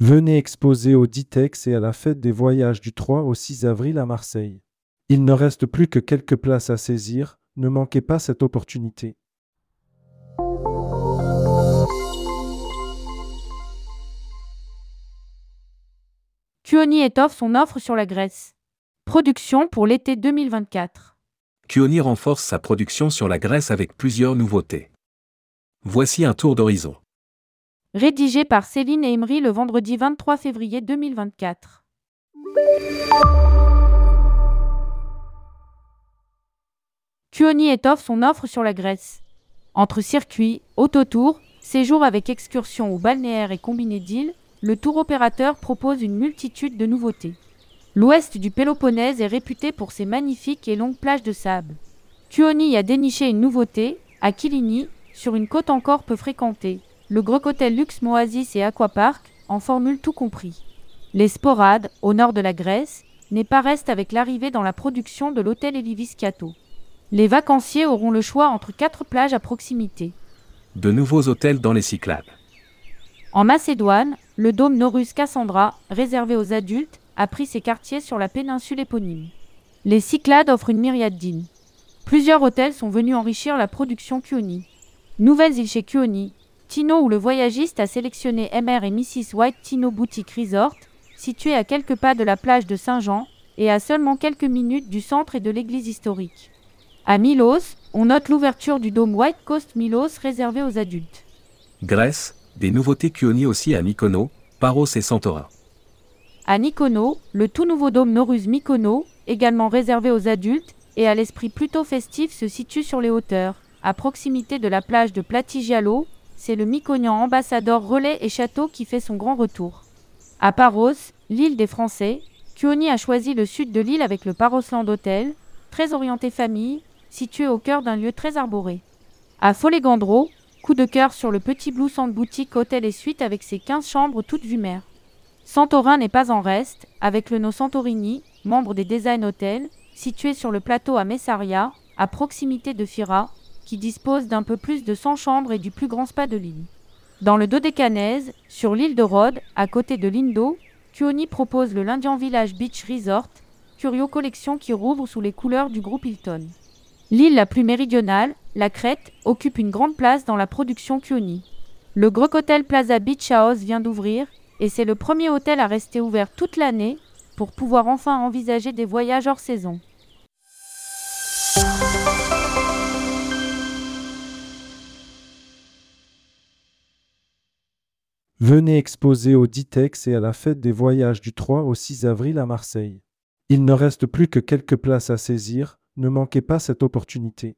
Venez exposer au Ditex et à la fête des voyages du 3 au 6 avril à Marseille. Il ne reste plus que quelques places à saisir, ne manquez pas cette opportunité. Cuoni étoffe son offre sur la Grèce. Production pour l'été 2024. Cuoni renforce sa production sur la Grèce avec plusieurs nouveautés. Voici un tour d'horizon. Rédigé par Céline Emery le vendredi 23 février 2024. Cuoni étoffe son offre sur la Grèce. Entre circuits, autotours, séjours avec excursions ou balnéaires et combinés d'îles, le tour opérateur propose une multitude de nouveautés. L'ouest du Péloponnèse est réputé pour ses magnifiques et longues plages de sable. Cuoni a déniché une nouveauté, à Kilini, sur une côte encore peu fréquentée. Le Grocotel Lux Moasis et Aquapark en formule tout compris. Les Sporades, au nord de la Grèce, n'est pas reste avec l'arrivée dans la production de l'hôtel Eliviscato. Les vacanciers auront le choix entre quatre plages à proximité. De nouveaux hôtels dans les Cyclades. En Macédoine, le dôme Norus Cassandra, réservé aux adultes, a pris ses quartiers sur la péninsule éponyme. Les Cyclades offrent une myriade d'îles. Plusieurs hôtels sont venus enrichir la production Cuoni. Nouvelles îles chez Cuoni, Tino où le voyagiste a sélectionné MR et Mrs. White Tino Boutique Resort, situé à quelques pas de la plage de Saint-Jean et à seulement quelques minutes du centre et de l'église historique. À Milos, on note l'ouverture du dôme White Coast Milos réservé aux adultes. Grèce, des nouveautés Cuoni aussi à Mykonos, Paros et Santorin. À Mykonos, le tout nouveau dôme Norus Mykonos, également réservé aux adultes et à l'esprit plutôt festif, se situe sur les hauteurs, à proximité de la plage de Platigialo. C'est le Mykonian ambassadeur relais et château qui fait son grand retour. À Paros, l'île des Français, Cuoni a choisi le sud de l'île avec le Parosland Hotel, très orienté famille, situé au cœur d'un lieu très arboré. À Folegandro, coup de cœur sur le petit Blue Sand Boutique Hôtel et Suite avec ses 15 chambres toutes vues mer. Santorin n'est pas en reste, avec le No Santorini, membre des Design Hotels, situé sur le plateau à Messaria, à proximité de Fira, qui dispose d'un peu plus de 100 chambres et du plus grand spa de l'île. Dans le Dodécanèse, sur l'île de Rhodes, à côté de Lindo, Cuoni propose le l'Indian Village Beach Resort, Curio Collection qui rouvre sous les couleurs du groupe Hilton. L'île la plus méridionale, la Crète, occupe une grande place dans la production Cuoni. Le Grec Hotel Plaza Beach House vient d'ouvrir et c'est le premier hôtel à rester ouvert toute l'année pour pouvoir enfin envisager des voyages hors saison. Venez exposer au Ditex et à la fête des voyages du 3 au 6 avril à Marseille. Il ne reste plus que quelques places à saisir, ne manquez pas cette opportunité.